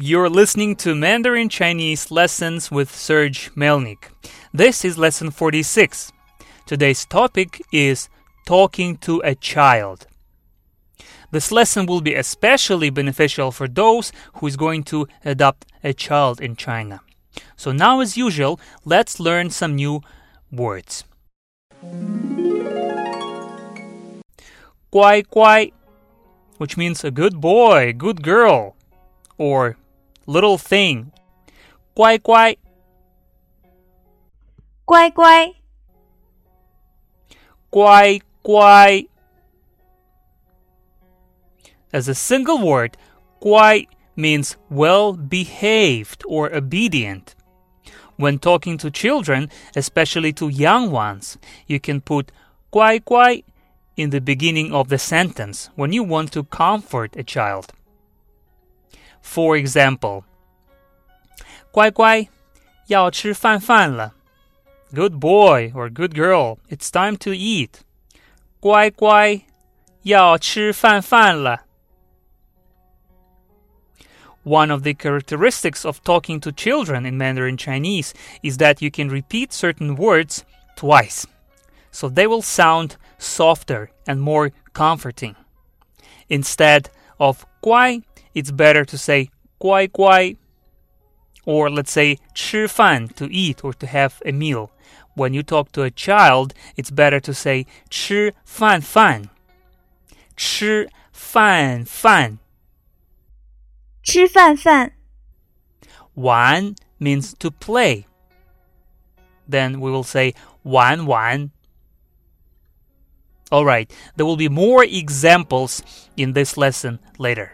You're listening to Mandarin Chinese Lessons with Serge Melnyk. This is lesson 46. Today's topic is talking to a child. This lesson will be especially beneficial for those who is going to adopt a child in China. So now as usual, let's learn some new words. 乖乖 which means a good boy, good girl, or little thing. 乖乖乖乖乖乖 As a single word, 乖 means well behaved or obedient. When talking to children, especially to young ones, you can put 乖乖 in the beginning of the sentence when you want to comfort a child. For example, 乖乖，要吃饭饭了。Good boy or good girl, it's time to eat. 乖乖，要吃饭饭了。One of the characteristics of talking to children in Mandarin Chinese is that you can repeat certain words twice so they will sound softer and more comforting. Instead of guai, it's better to say guai guai, or let's say 吃饭 to eat or to have a meal. When you talk to a child, it's better to say 吃饭饭。吃饭饭。吃饭饭。玩 means to play. Then we will say 玩玩 Alright, there will be more examples in this lesson later.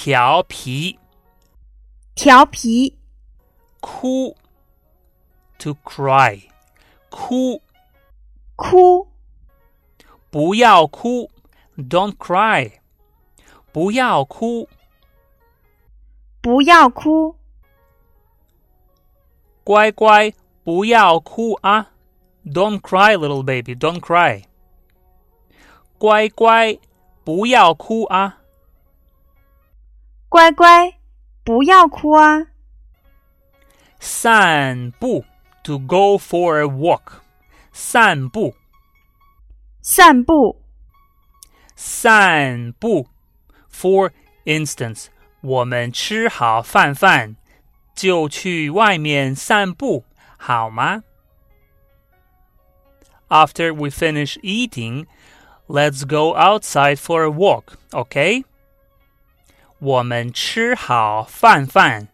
调皮，调皮。哭，to cry，哭，哭。不要哭，don't cry。不要哭，不要哭。乖乖，不要哭啊！Don't cry, little baby. Don't cry. 乖乖，不要哭啊！乖乖，不要哭啊！散步，to go for a walk。散步，散步，散步。For instance，我们吃好饭饭就去外面散步，好吗？After we finish eating. Let's go outside for a walk, okay? 我们吃好饭饭，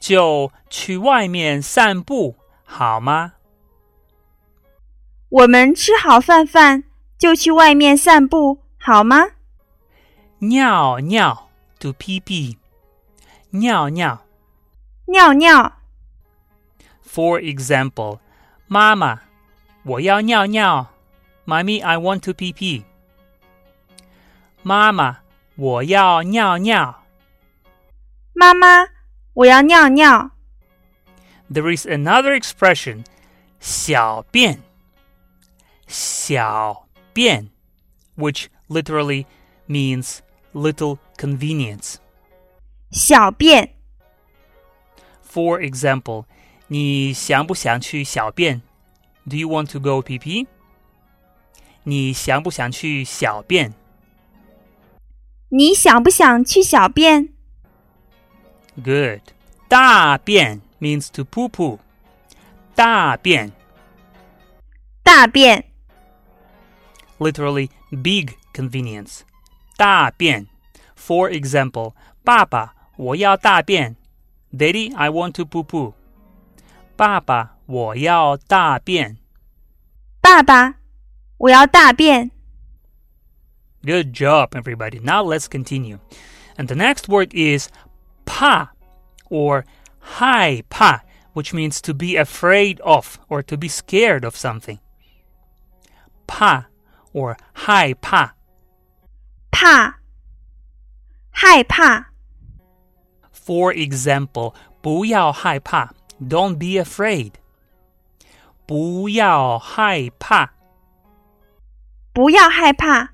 就去外面散步，好吗？我们吃好饭饭，就去外面散步，好吗？尿尿，to pee pee，尿尿，尿尿。For example，妈妈，我要尿尿。Mommy, I want to pee pee. 妈妈，我要尿尿。妈妈，我要尿尿。There is another expression, 小便。小便 which literally means little convenience. 小便 For example, 你想不想去小便? Do you want to go pee pee? 你想不想去小便？ 你想不想去小便 Good. 大便 means to poo poo. 大便大便 literally big convenience. 大便 For example, 爸爸，我要大便。Daddy, I want to poo poo. 爸爸，我要大便。爸爸，我要大便。 Good job, everybody. Now let's continue. And the next word is pa or hai pa, which means to be afraid of or to be scared of something. Pa or hai pa. 怕，害怕。 For example, 不要害怕 don't be afraid. 不要害怕不要害怕。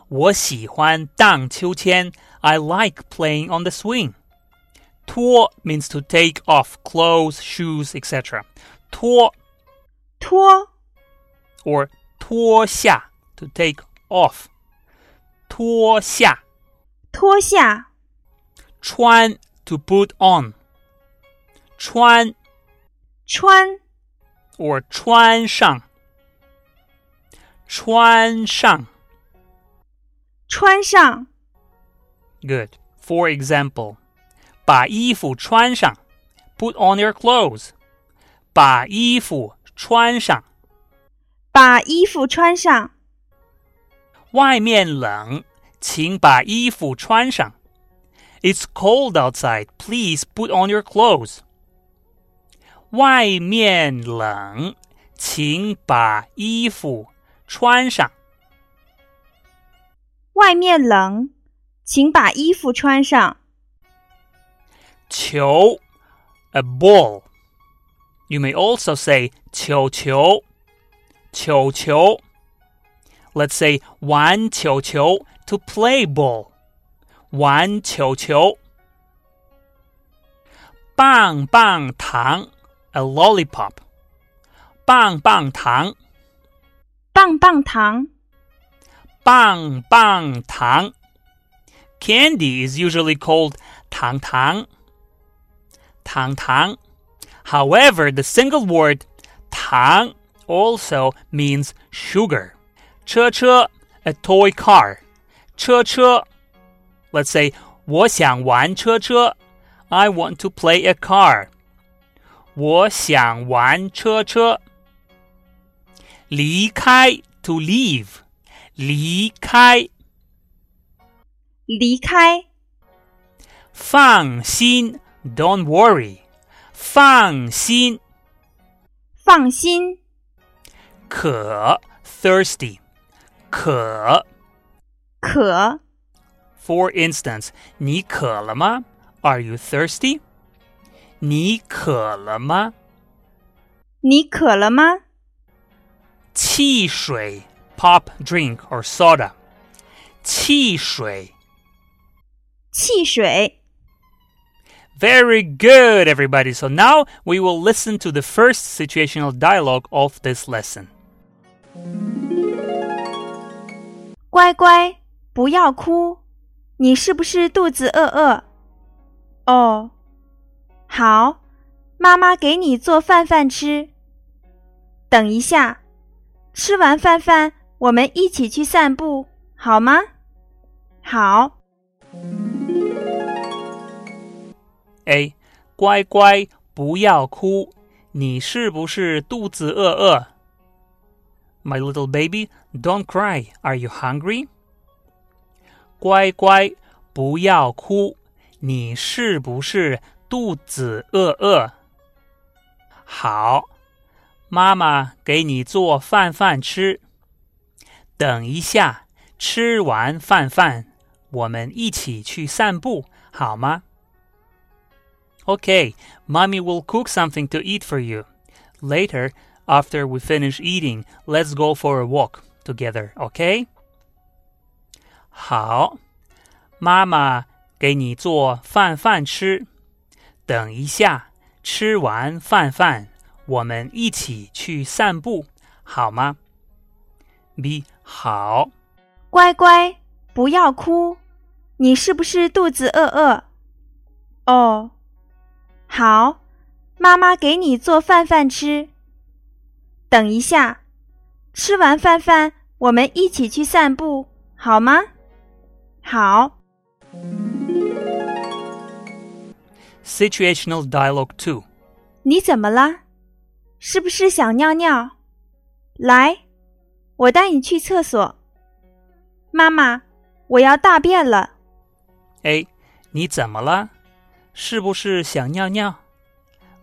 我喜欢荡秋千 I like playing on the swing. 脱 means to take off clothes, shoes, etc. 脱脱， or 脱下 to take off. 脱下脱下，穿 to put on. 穿穿， or 穿上穿上 穿上。 Good. For example, 把衣服穿上 put on your clothes. 把衣服穿上把衣服穿上。外面冷，请把衣服穿上。It's cold outside. Please put on your clothes. 外面冷，请把衣服穿上。 外面冷，请把衣服穿上。球，a ball. You may also say 球球，球球。Let's say 玩球球 to play ball. 玩球球。棒棒糖，a lollipop. 棒棒糖，棒棒糖， 棒棒糖。Candy is usually called 糖糖，糖糖。However, the single word 糖 also means sugar. 车车 a toy car. 车车 Let's say 我想玩车车 I want to play a car. 我想玩车车。离开 to leave. 离开离开，放心 don't worry. 放心 放心。渴 thirsty 渴。渴。 For instance，你渴了吗？Are you thirsty？你渴了吗？你渴了吗？汽水 pop drink or soda。汽水。汽水。 Very good, everybody. So now we will listen to the first situational dialogue of this lesson. 乖乖，不要哭。你是不是肚子饿饿？哦，好，妈妈给你做饭饭吃。等一下，吃完饭饭， 我们一起去散步，好吗？好。A，乖乖，不要哭。你是不是肚子饿饿？My little baby, don't cry. Are you hungry? 乖乖，不要哭。你是不是肚子饿饿？好，妈妈给你做饭饭吃。等一下，吃完饭饭，我们一起去散步，好吗？Okay, mommy will cook something to eat for you. Later, after we finish eating, let's go for a walk together, okay? 好，妈妈给你做饭饭吃。等一下，吃完饭饭，我们一起去散步，好吗？B 好，乖乖，不要哭。你是不是肚子饿饿？哦，好，妈妈给你做饭饭吃。等一下，吃完饭饭，我们一起去散步，好吗？好。Situational dialogue Two 你怎么了？是不是想尿尿？来，我带你去厕所。妈妈，我要大便了。A. 你怎么了？是不是想尿尿？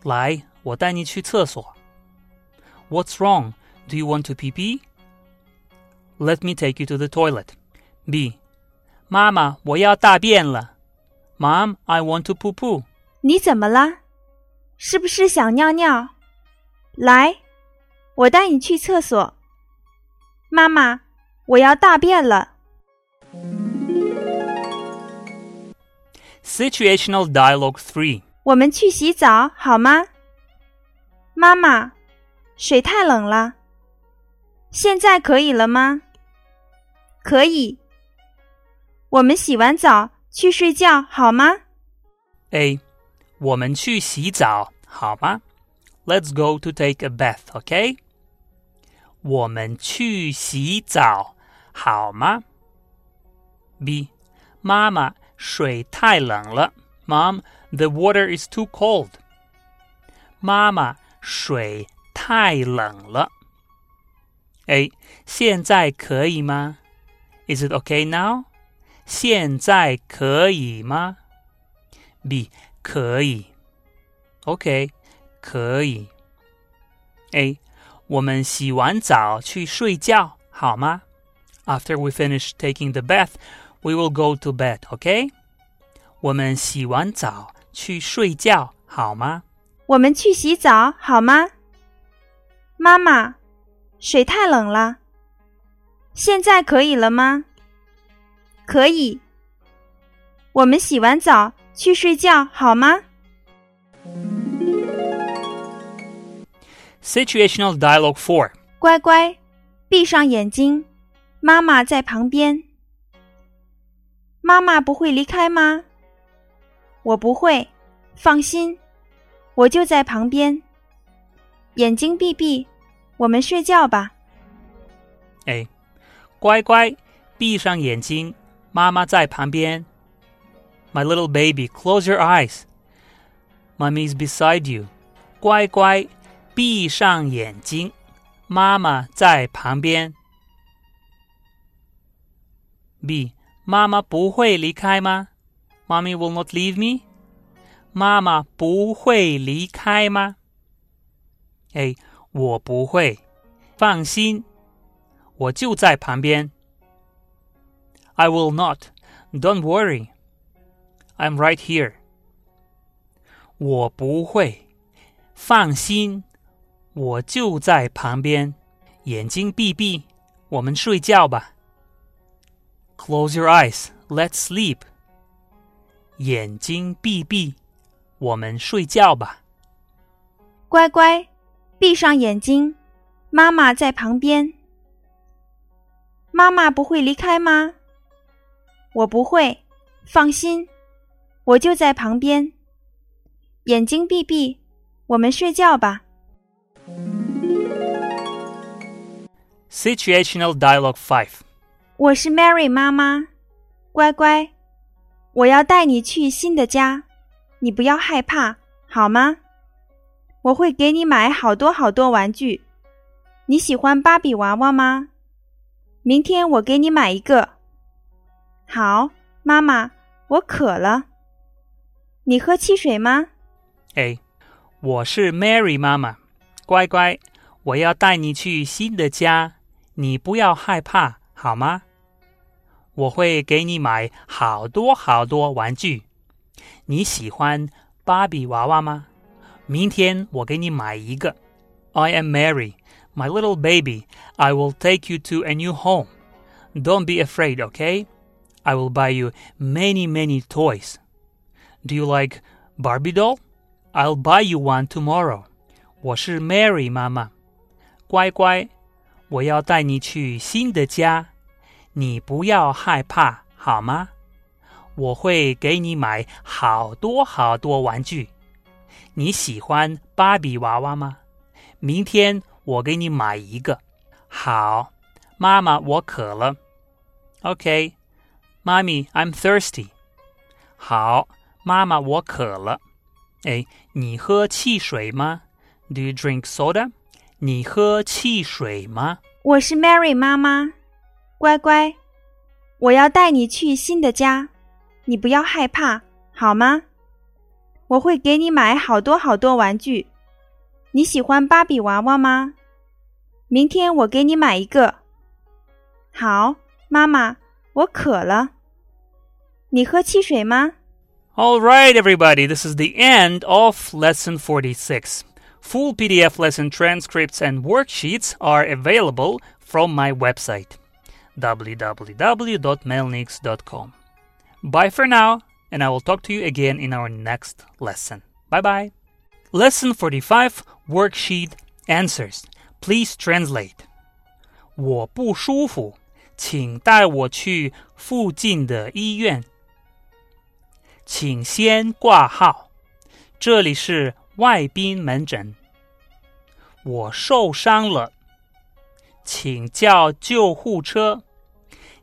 来，我带你去厕所。What's wrong? Do you want to pee pee? Let me take you to the toilet. B. 妈妈，我要大便了。Mom, I want to poo poo. 你怎么了？是不是想尿尿？来，我带你去厕所。妈妈，我要大便了。Situational dialogue Three 我们去洗澡好吗？妈妈，水太冷了。现在可以了吗？可以。我们洗完澡去睡觉好吗？A. 我们去洗澡好吗？Let's go to take a bath, okay? 我们去洗澡好吗？B. 妈妈，水太冷了。Mom, the water is too cold. 妈妈，水太冷了。A. 现在可以吗？Is it okay now? 现在可以吗？B. 可以。OK，可以。A. 我们洗完澡去睡觉好吗？After we finish taking the bath, we will go to bed. OK？我们洗完澡去睡觉好吗？我们去洗澡好吗？妈妈，水太冷了。现在可以了吗？可以。我们洗完澡去睡觉好吗？Situational dialogue 4. 乖乖，闭上眼睛，妈妈在旁边。妈妈不会离开吗？我不会，放心，我就在旁边。眼睛闭闭，我们睡觉吧。 A. 乖乖，闭上眼睛，妈妈在旁边。My little baby, close your eyes. Mommy's beside you. 乖乖， 闭上眼睛，妈妈在旁边。B. 妈妈不会离开吗？Mommy will not leave me. 妈妈不会离开吗？A. 我不会。放心，我就在旁边。I will not. Don't worry. I'm right here. 我不会。放心， 我就在旁边。眼睛闭闭，我们睡觉吧。Close your eyes. Let's sleep. 眼睛闭闭，我们睡觉吧。乖乖，闭上眼睛，妈妈在旁边。妈妈不会离开吗？我不会，放心，我就在旁边。眼睛闭闭，我们睡觉吧。Situational Dialogue Five。我是 Mary 妈妈，乖乖，我要带你去新的家，你不要害怕，好吗？我会给你买好多好多玩具。你喜欢芭比娃娃吗？明天我给你买一个。好，妈妈，我渴了。你喝汽水吗？哎，我是 Mary 妈妈，乖乖，我要带你去新的家，你不要害怕，好吗？我会给你买好多好多玩具。你喜欢芭比娃娃吗？明天我给你买一个。I am Mary, my little baby. I will take you to a new home. Don't be afraid, okay? I will buy you many, many toys. Do you like Barbie doll? I'll buy you one tomorrow. 我是 Mary 妈妈，乖乖， 我要带你去新的家，你不要害怕，好吗？我会给你买好多好多玩具。你喜欢芭比娃娃吗？明天我给你买一个。好，妈妈，我渴了。OK，妈咪，I'm thirsty。好，妈妈，我渴了。哎，你喝汽水吗？Do you drink soda？你喝汽水吗？我是 Mary 妈妈，乖乖，我要带你去新的家，你不要害怕，好吗？我会给你买好多好多玩具。你喜欢芭比娃娃吗？明天我给你买一个。好，妈妈，我渴了。你喝汽水吗？All right, everybody, this is the end of lesson 46. Full PDF lesson transcripts and worksheets are available from my website www.melnyks.com. Bye for now, and I will talk to you again in our next lesson. Bye bye. Lesson 45 Worksheet Answers. Please translate. 我不舒服，请带我去附近的医院。请先挂号，这里是外宾门诊。我受伤了，请叫救护车。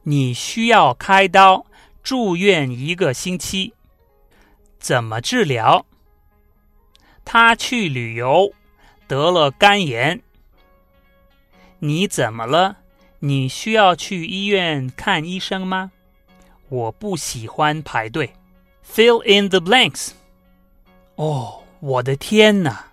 你需要开刀。住院一个星期，怎么治疗？他去旅游，得了肝炎。你怎么了？你需要去医院看医生吗？我不喜欢排队。Fill in the blanks。哦，我的天哪！